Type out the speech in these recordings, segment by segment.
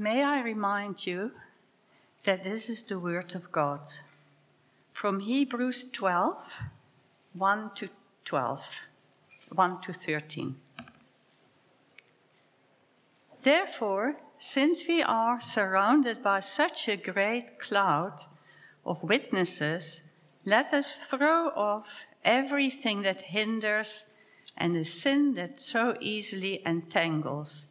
May I remind you that this is the Word of God. From Hebrews 12 1 to 12, 1 to 13. Therefore, since we are surrounded by such a great cloud of witnesses, let us throw off everything that hinders and the sin that so easily entangles.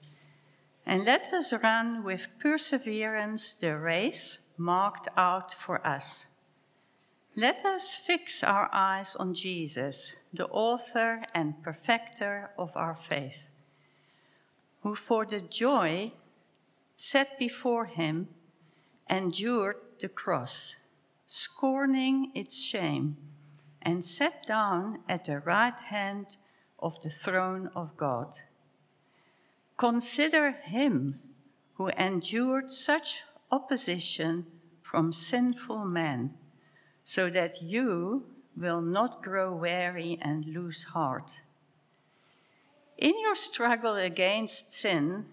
And let us run with perseverance the race marked out for us. Let us fix our eyes on Jesus, the author and perfecter of our faith, who for the joy set before him endured the cross, scorning its shame, and sat down at the right hand of the throne of God. Consider him who endured such opposition from sinful men, so that you will not grow weary and lose heart. In your struggle against sin,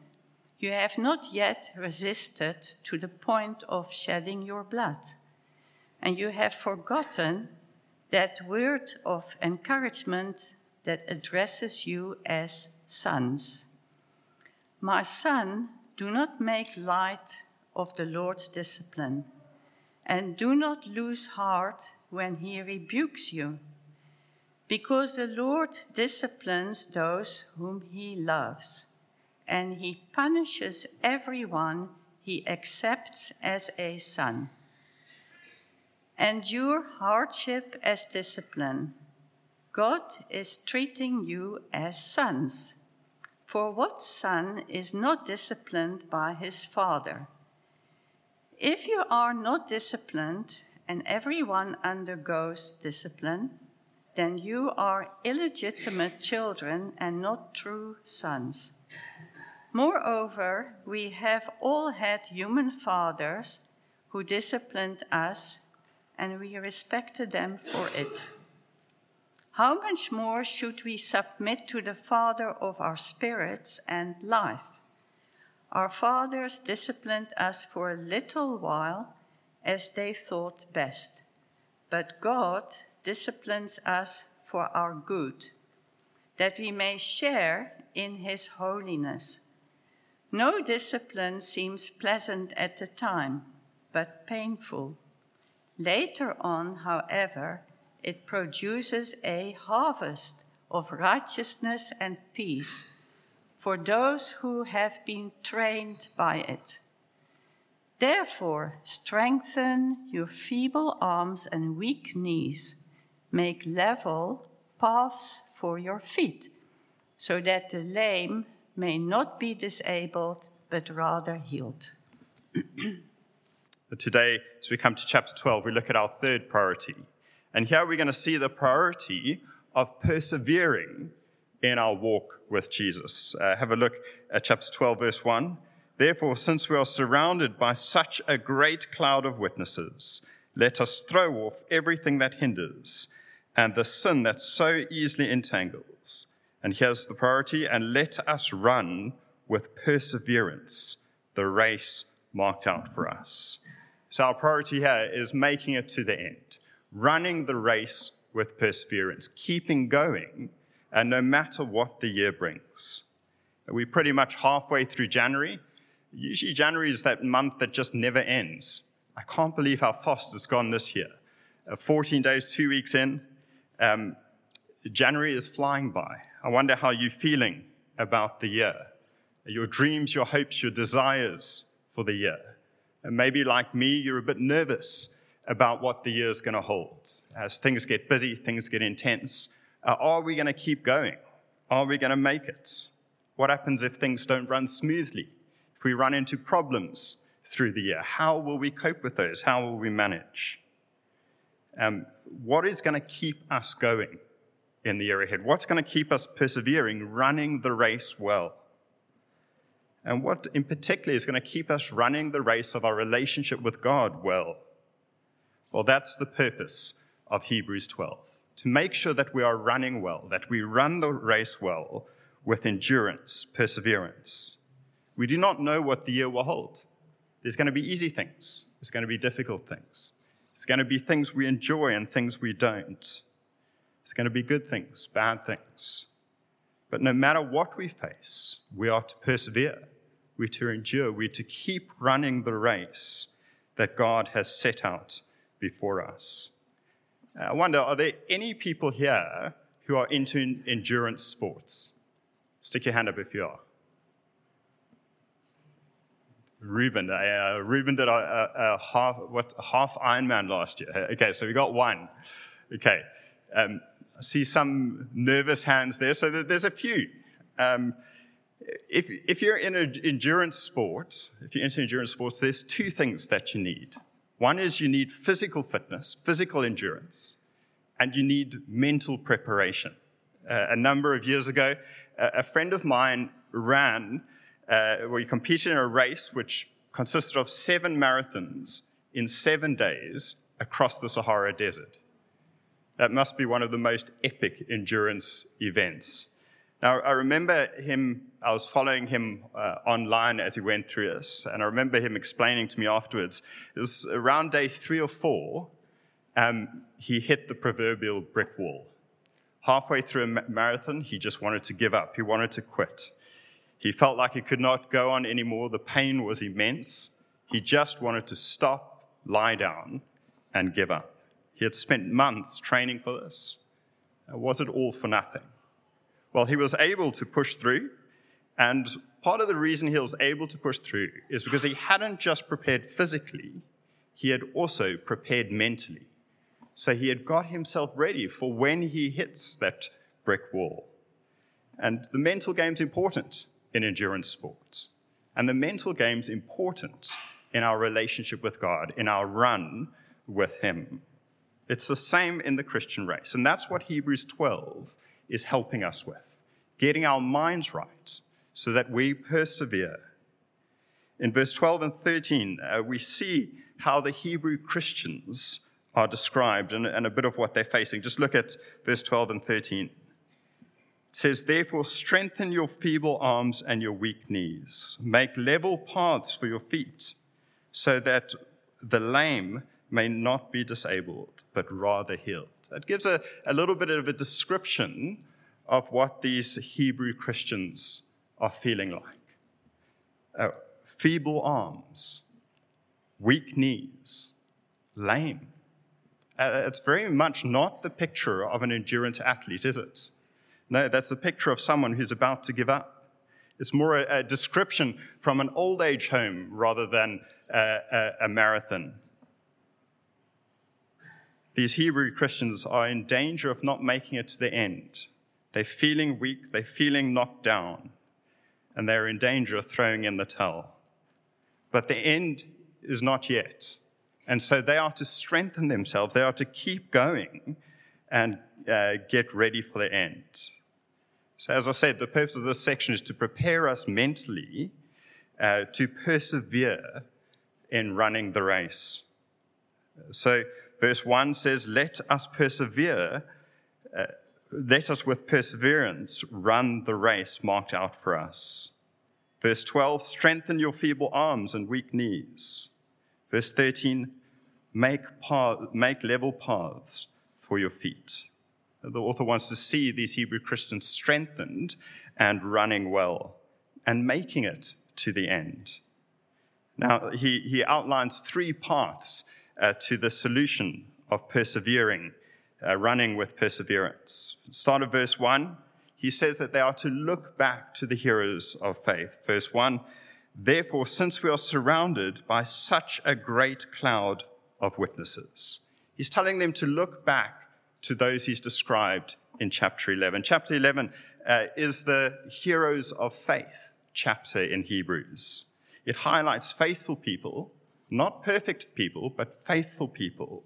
you have not yet resisted to the point of shedding your blood, and you have forgotten that word of encouragement that addresses you as sons. My son, do not make light of the Lord's discipline, and do not lose heart when he rebukes you, because the Lord disciplines those whom he loves, and he punishes everyone he accepts as a son. Endure hardship as discipline. God is treating you as sons. For what son is not disciplined by his father? If you are not disciplined, and everyone undergoes discipline, then you are illegitimate children and not true sons. Moreover, we have all had human fathers who disciplined us, and we respected them for it. How much more should we submit to the Father of our spirits and life? Our fathers disciplined us for a little while as they thought best, but God disciplines us for our good, that we may share in His holiness. No discipline seems pleasant at the time, but painful. Later on, however, it produces a harvest of righteousness and peace for those who have been trained by it. Therefore, strengthen your feeble arms and weak knees, make level paths for your feet, so that the lame may not be disabled, but rather healed. Today, as we come to chapter 12, we look at our third priority and here we're going to see the priority of persevering in our walk with Jesus. Uh, have a look at chapter 12, verse 1. Therefore, since we are surrounded by such a great cloud of witnesses, let us throw off everything that hinders and the sin that so easily entangles. And here's the priority and let us run with perseverance the race marked out for us. So, our priority here is making it to the end running the race with perseverance, keeping going, and no matter what the year brings. We're pretty much halfway through January. Usually, January is that month that just never ends. I can't believe how fast it's gone this year. Uh, 14 days, two weeks in, um, January is flying by. I wonder how you're feeling about the year, your dreams, your hopes, your desires for the year. And maybe, like me, you're a bit nervous about what the year is going to hold. As things get busy, things get intense, uh, are we going to keep going? Are we going to make it? What happens if things don't run smoothly? If we run into problems through the year, how will we cope with those? How will we manage? Um, what is going to keep us going in the year ahead? What's going to keep us persevering, running the race well? And what in particular is going to keep us running the race of our relationship with God well? Well, that's the purpose of Hebrews 12 to make sure that we are running well, that we run the race well with endurance, perseverance. We do not know what the year will hold. There's going to be easy things, there's going to be difficult things, there's going to be things we enjoy and things we don't. There's going to be good things, bad things. But no matter what we face, we are to persevere, we're to endure, we're to keep running the race that God has set out before us. I wonder, are there any people here who are into endurance sports? Stick your hand up if you are. Ruben, uh, Ruben did a, a, a, half what half Ironman last year. Okay, so we got one. Okay, um, I see some nervous hands there. So there's a few. Um, if, if you're in endurance sports, if you're into endurance sports, there's two things that you need. One is you need physical fitness, physical endurance, and you need mental preparation. Uh, a number of years ago, a friend of mine ran, uh, where he competed in a race which consisted of seven marathons in seven days across the Sahara Desert. That must be one of the most epic endurance events. Now, I remember him, I was following him uh, online as he went through this, and I remember him explaining to me afterwards. It was around day three or four, um, he hit the proverbial brick wall. Halfway through a marathon, he just wanted to give up. He wanted to quit. He felt like he could not go on anymore. The pain was immense. He just wanted to stop, lie down, and give up. He had spent months training for this. Was it all for nothing? Well, he was able to push through, and part of the reason he was able to push through is because he hadn't just prepared physically, he had also prepared mentally. So he had got himself ready for when he hits that brick wall. And the mental game's important in endurance sports. And the mental game's important in our relationship with God, in our run with Him. It's the same in the Christian race. And that's what Hebrews 12 is helping us with getting our minds right so that we persevere. In verse 12 and 13, uh, we see how the Hebrew Christians are described and, and a bit of what they're facing. Just look at verse 12 and 13. It says, Therefore, strengthen your feeble arms and your weak knees. Make level paths for your feet, so that the lame may not be disabled, but rather healed. That gives a, a little bit of a description of what these Hebrew Christians are feeling like uh, feeble arms, weak knees, lame. Uh, it's very much not the picture of an endurance athlete, is it? No, that's the picture of someone who's about to give up. It's more a, a description from an old age home rather than a, a, a marathon. These Hebrew Christians are in danger of not making it to the end. They're feeling weak, they're feeling knocked down, and they're in danger of throwing in the towel. But the end is not yet. And so they are to strengthen themselves, they are to keep going and uh, get ready for the end. So, as I said, the purpose of this section is to prepare us mentally uh, to persevere in running the race. So, verse 1 says, Let us persevere, uh, let us with perseverance run the race marked out for us. Verse 12, strengthen your feeble arms and weak knees. Verse 13, make, path, make level paths for your feet. The author wants to see these Hebrew Christians strengthened and running well and making it to the end. Now, he, he outlines three parts uh, to the solution of persevering, uh, running with perseverance. Start of verse 1, he says that they are to look back to the heroes of faith. Verse 1 Therefore, since we are surrounded by such a great cloud of witnesses, he's telling them to look back to those he's described in chapter 11. Chapter 11 uh, is the heroes of faith chapter in Hebrews. It highlights faithful people, not perfect people, but faithful people,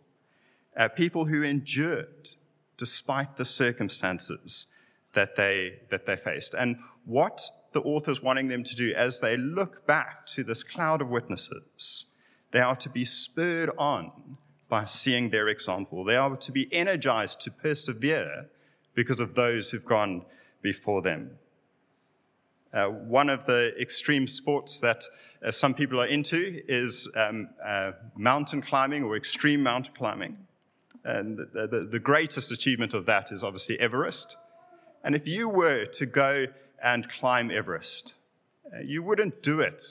uh, people who endured despite the circumstances that they, that they faced. And what the author's wanting them to do as they look back to this cloud of witnesses, they are to be spurred on by seeing their example. They are to be energized to persevere because of those who've gone before them. Uh, one of the extreme sports that uh, some people are into is um, uh, mountain climbing or extreme mountain climbing. And the, the, the, greatest achievement of that is obviously Everest. And if you were to go and climb Everest, uh, you wouldn't do it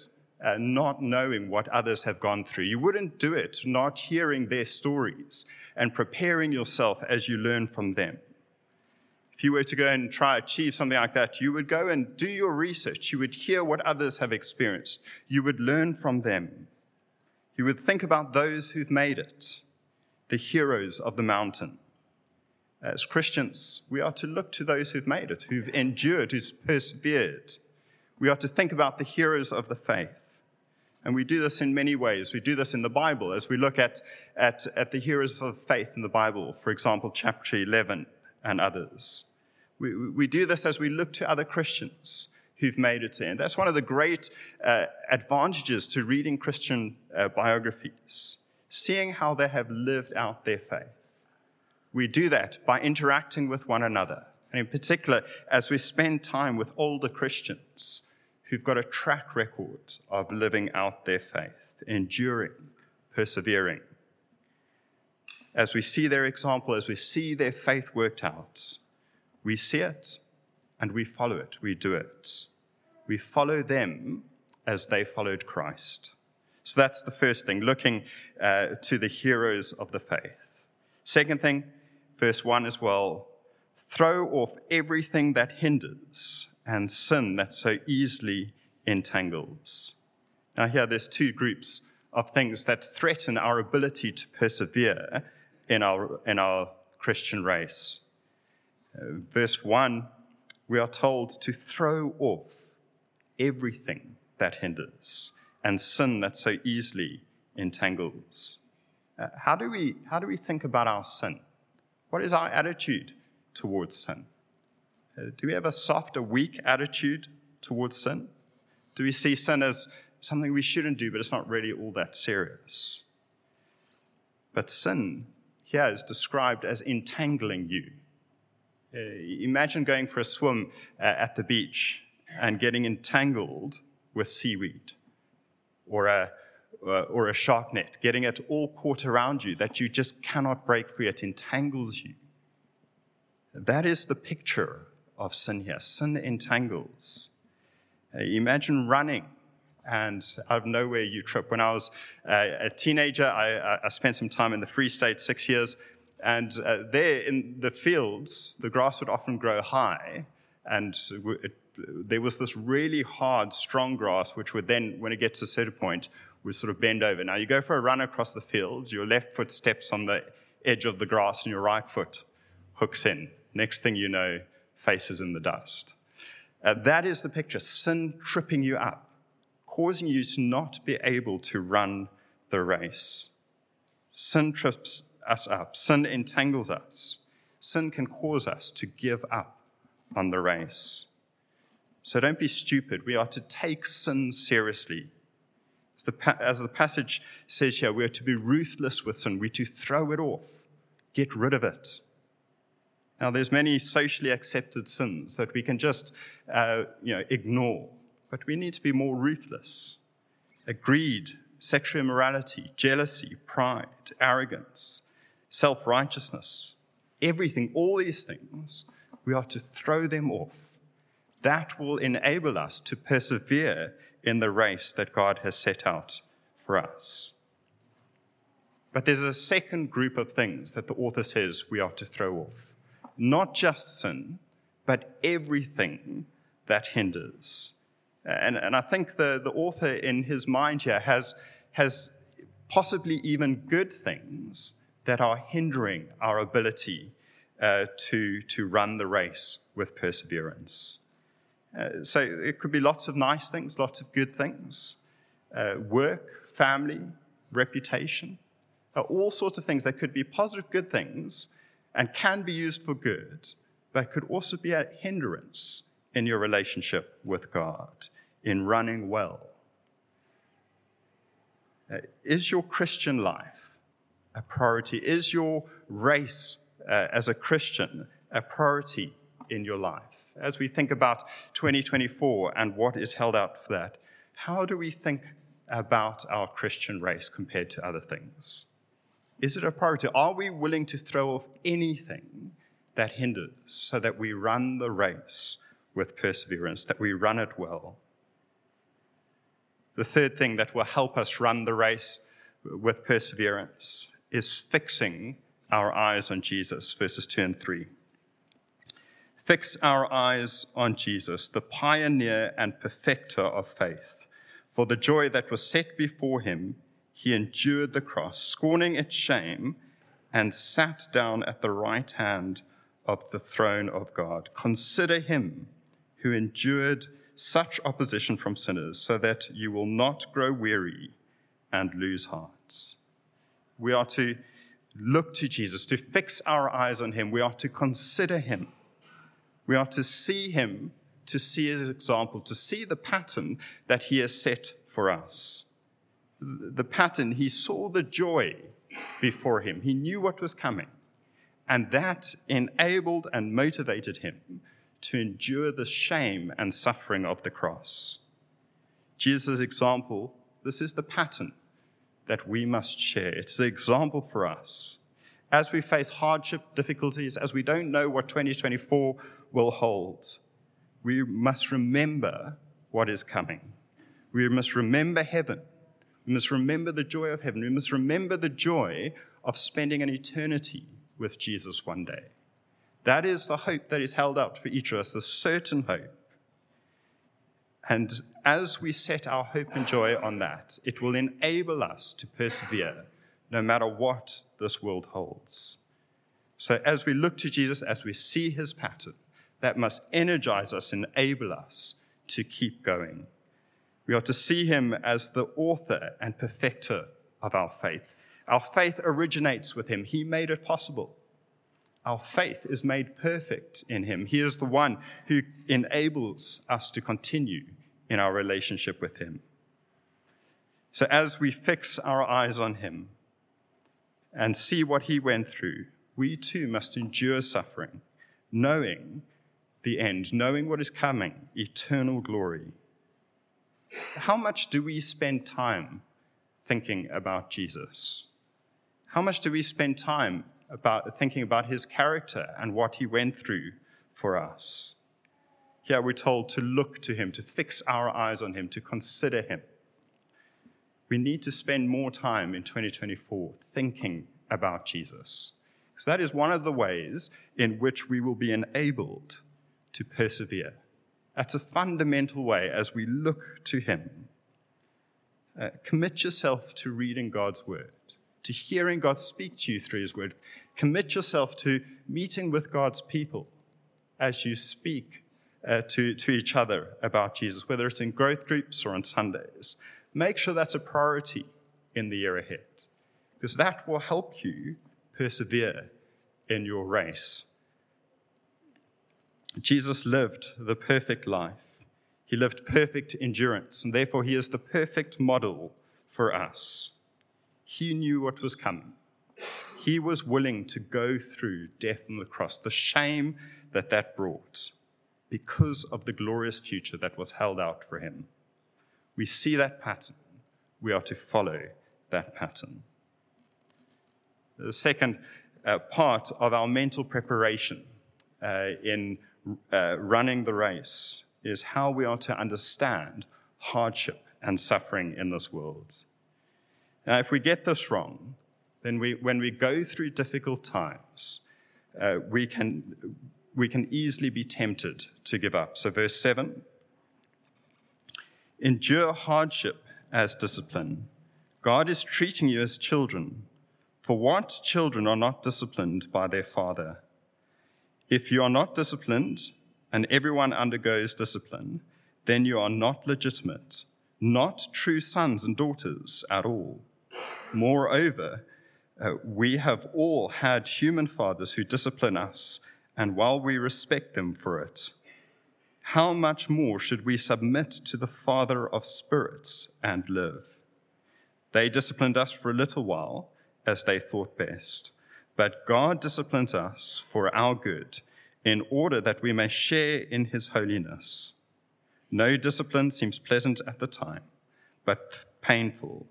uh, not knowing what others have gone through. You wouldn't do it not hearing their stories and preparing yourself as you learn from them. If you were to go and try to achieve something like that, you would go and do your research. You would hear what others have experienced. You would learn from them. You would think about those who've made it, the heroes of the mountain. As Christians, we are to look to those who've made it, who've endured, who've persevered. We are to think about the heroes of the faith. And we do this in many ways. We do this in the Bible as we look at, at, at the heroes of faith in the Bible, for example, chapter 11 and others. We, we do this as we look to other Christians who've made it in. That's one of the great uh, advantages to reading Christian uh, biographies, seeing how they have lived out their faith. We do that by interacting with one another, and in particular, as we spend time with older Christians who've got a track record of living out their faith, enduring, persevering. As we see their example, as we see their faith worked out, we see it and we follow it, we do it. We follow them as they followed Christ. So that's the first thing, looking uh, to the heroes of the faith. Second thing, verse 1 as well throw off everything that hinders and sin that so easily entangles. Now, here there's two groups of things that threaten our ability to persevere in our, in our Christian race verse 1, we are told to throw off everything that hinders and sin that so easily entangles. Uh, how, do we, how do we think about our sin? What is our attitude towards sin? Uh, do we have a soft, a weak attitude towards sin? Do we see sin as something we shouldn't do, but it's not really all that serious? But sin here is described as entangling you uh, imagine going for a swim uh, at the beach and getting entangled with seaweed or a, uh, or a shark net, getting it all caught around you that you just cannot break free. It entangles you. That is the picture of sin here. Sin entangles. Uh, imagine running and out of nowhere you trip. When I was uh, a teenager, I, I, spent some time in the Free State, six years, and uh, there in the fields, the grass would often grow high, and it, there was this really hard, strong grass, which would then, when it gets to a certain point, would sort of bend over. Now, you go for a run across the field, your left foot steps on the edge of the grass, and your right foot hooks in. Next thing you know, faces in the dust. Uh, that is the picture sin tripping you up, causing you to not be able to run the race. Sin trips us up. Sin entangles us. Sin can cause us to give up on the race. So don't be stupid. We are to take sin seriously. As the, as the passage says here, we are to be ruthless with sin. We're to throw it off, get rid of it. Now, there's many socially accepted sins that we can just, uh, you know, ignore, but we need to be more ruthless. greed, sexual immorality, jealousy, pride, arrogance, self righteousness, everything, all these things, we are to throw them off. That will enable us to persevere in the race that God has set out for us. But there's a second group of things that the author says we are to throw off. Not just sin, but everything that hinders. And, and I think the, the author in his mind here has, has possibly even good things that are hindering our ability uh, to, to run the race with perseverance. Uh, so it could be lots of nice things, lots of good things uh, work, family, reputation, uh, all sorts of things that could be positive, good things and can be used for good, but could also be a hindrance in your relationship with God, in running well. Uh, is your Christian life a priority? Is your race uh, as a Christian a priority in your life? as we think about 2024 and what is held out for that, how do we think about our Christian race compared to other things? Is it a priority? Are we willing to throw off anything that hinders so that we run the race with perseverance, that we run it well? The third thing that will help us run the race with perseverance is fixing our eyes on Jesus, verses 2 and 3. Fix our eyes on Jesus, the pioneer and perfecter of faith. For the joy that was set before him, he endured the cross, scorning its shame, and sat down at the right hand of the throne of God. Consider him who endured such opposition from sinners, so that you will not grow weary and lose hearts. We are to look to Jesus, to fix our eyes on him. We are to consider him. We are to see him, to see his example, to see the pattern that he has set for us. The pattern, he saw the joy before him, he knew what was coming, and that enabled and motivated him to endure the shame and suffering of the cross. Jesus' example, this is the pattern that we must share. It's the example for us. As we face hardship, difficulties, as we don't know what 2024 will hold, we must remember what is coming. We must remember heaven. We must remember the joy of heaven. We must remember the joy of spending an eternity with Jesus one day. That is the hope that is held out for each of us, the certain hope. And as we set our hope and joy on that, it will enable us to persevere no matter what this world holds. So, as we look to Jesus, as we see his pattern, that must energize us, enable us to keep going. We are to see him as the author and perfecter of our faith. Our faith originates with him, he made it possible. Our faith is made perfect in Him. He is the one who enables us to continue in our relationship with Him. So, as we fix our eyes on Him and see what He went through, we too must endure suffering, knowing the end, knowing what is coming eternal glory. How much do we spend time thinking about Jesus? How much do we spend time about thinking about his character and what he went through for us. Here we're told to look to him, to fix our eyes on him, to consider him. We need to spend more time in 2024 thinking about Jesus. Because that is one of the ways in which we will be enabled to persevere. That's a fundamental way as we look to him. Uh, commit yourself to reading God's word to hearing God speak to you through His Word. Commit yourself to meeting with God's people as you speak uh, to, to each other about Jesus, whether it's in growth groups or on Sundays. Make sure that's a priority in the year ahead, because that will help you persevere in your race. Jesus lived the perfect life. He lived perfect endurance, and therefore he is the perfect model for us. He knew what was coming. He was willing to go through death on the cross, the shame that that brought, because of the glorious future that was held out for him. We see that pattern. We are to follow that pattern. The second uh, part of our mental preparation uh, in uh, running the race is how we are to understand hardship and suffering in this world. Now, if we get this wrong, then we, when we go through difficult times, uh, we, can, we can easily be tempted to give up. So, verse 7 Endure hardship as discipline. God is treating you as children. For what children are not disciplined by their father? If you are not disciplined, and everyone undergoes discipline, then you are not legitimate, not true sons and daughters at all. Moreover, uh, we have all had human fathers who discipline us, and while we respect them for it, how much more should we submit to the Father of spirits and live? They disciplined us for a little while as they thought best, but God disciplines us for our good in order that we may share in his holiness. No discipline seems pleasant at the time, but painful.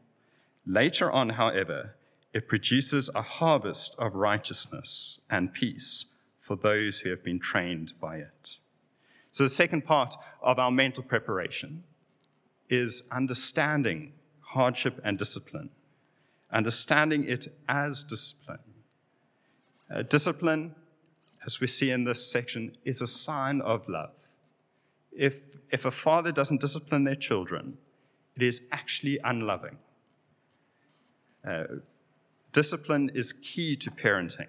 Later on, however, it produces a harvest of righteousness and peace for those who have been trained by it. So, the second part of our mental preparation is understanding hardship and discipline, understanding it as discipline. Uh, discipline, as we see in this section, is a sign of love. If, if a father doesn't discipline their children, it is actually unloving. Uh, discipline is key to parenting.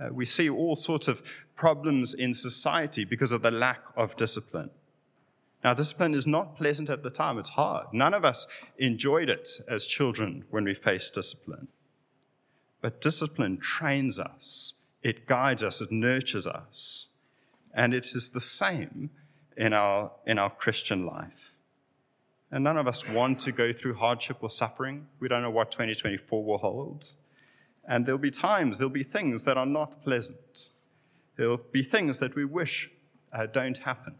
Uh, we see all sorts of problems in society because of the lack of discipline. Now, discipline is not pleasant at the time, it's hard. None of us enjoyed it as children when we faced discipline. But discipline trains us, it guides us, it nurtures us. And it is the same in our, in our Christian life. And none of us want to go through hardship or suffering. We don't know what 2024 will hold. And there'll be times, there'll be things that are not pleasant. There'll be things that we wish uh, don't happen.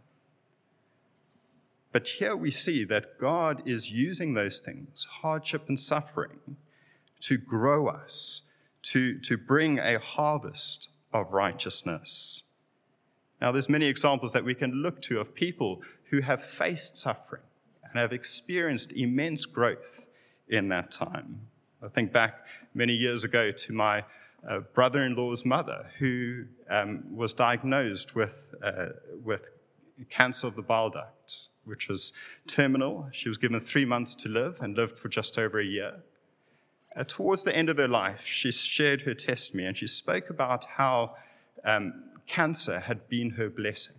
But here we see that God is using those things, hardship and suffering, to grow us, to, to bring a harvest of righteousness. Now, there's many examples that we can look to of people who have faced suffering and have experienced immense growth in that time. I think back many years ago to my uh, brother in law's mother, who um, was diagnosed with, uh, with cancer of the bile duct which was terminal. She was given three months to live and lived for just over a year. Uh, towards the end of her life, she shared her testimony and she spoke about how um, cancer had been her blessing.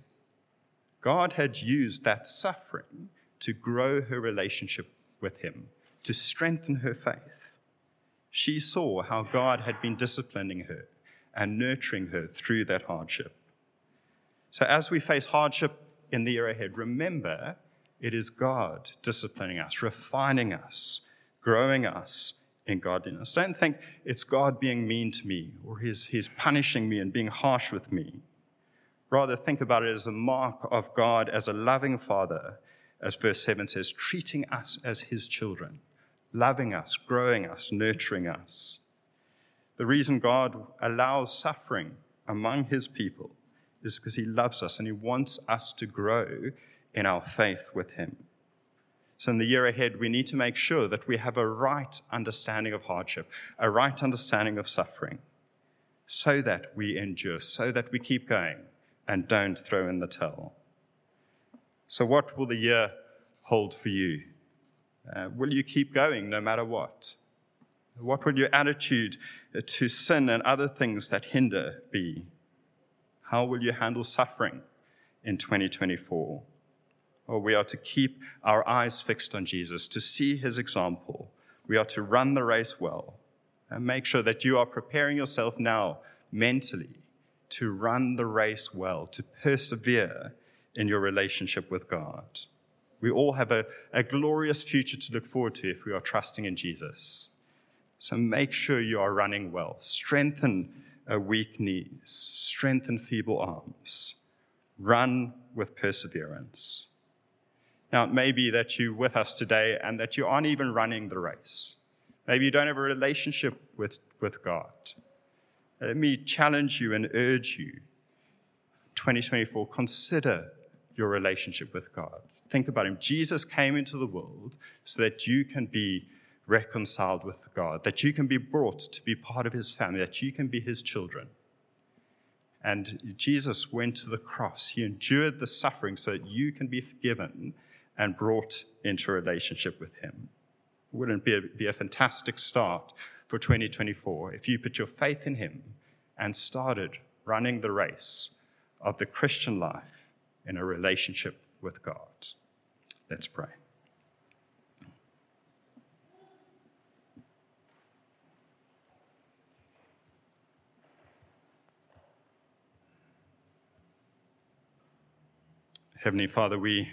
God had used that suffering to grow her relationship with Him, to strengthen her faith. She saw how God had been disciplining her and nurturing her through that hardship. So, as we face hardship in the year ahead, remember it is God disciplining us, refining us, growing us in godliness. Don't think it's God being mean to me or he's, he's punishing me and being harsh with me. Rather, think about it as a mark of God as a loving Father, as verse 7 says, treating us as his children, loving us, growing us, nurturing us. The reason God allows suffering among his people is because he loves us and he wants us to grow in our faith with him. So, in the year ahead, we need to make sure that we have a right understanding of hardship, a right understanding of suffering, so that we endure, so that we keep going and don't throw in the towel. So, what will the year hold for you? Uh, will you keep going no matter what? What will your attitude to sin and other things that hinder be? How will you handle suffering in 2024? Or we are to keep our eyes fixed on Jesus, to see his example. We are to run the race well and make sure that you are preparing yourself now mentally to run the race well, to persevere in your relationship with God. We all have a, a glorious future to look forward to if we are trusting in Jesus. So make sure you are running well. Strengthen uh, weak knees, strengthen feeble arms, run with perseverance. Now, it may be that you're with us today and that you aren't even running the race. Maybe you don't have a relationship with, with God. Let me challenge you and urge you 2024, consider your relationship with God. Think about Him. Jesus came into the world so that you can be reconciled with God, that you can be brought to be part of his family, that you can be his children. And Jesus went to the cross. He endured the suffering so that you can be forgiven and brought into a relationship with him. Wouldn't be a, be a fantastic start for 2024 if you put your faith in him and started running the race of the Christian life in a relationship with God? Let's pray. Heavenly Father, we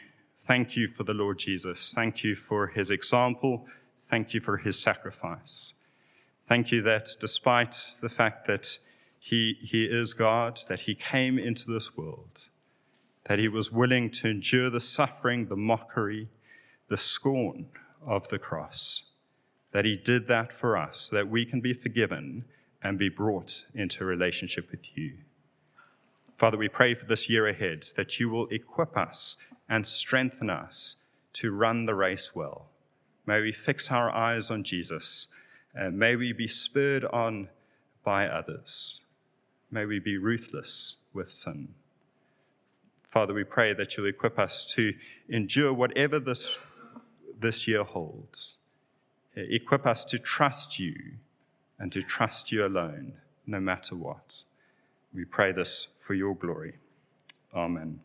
thank you for the Lord Jesus. Thank you for his example. Thank you for his sacrifice. Thank you that despite the fact that he, he is God, that He came into this world, that He was willing to endure the suffering, the mockery, the scorn of the cross, that He did that for us, that we can be forgiven and be brought into relationship with you. Father, we pray for this year ahead that you will equip us and strengthen us to run the race well. May we fix our eyes on Jesus. And may we be spurred on by others. May we be ruthless with sin. Father, we pray that you'll equip us to endure whatever this, this year holds. Equip us to trust you and to trust you alone, no matter what. We pray this for your glory. Amen.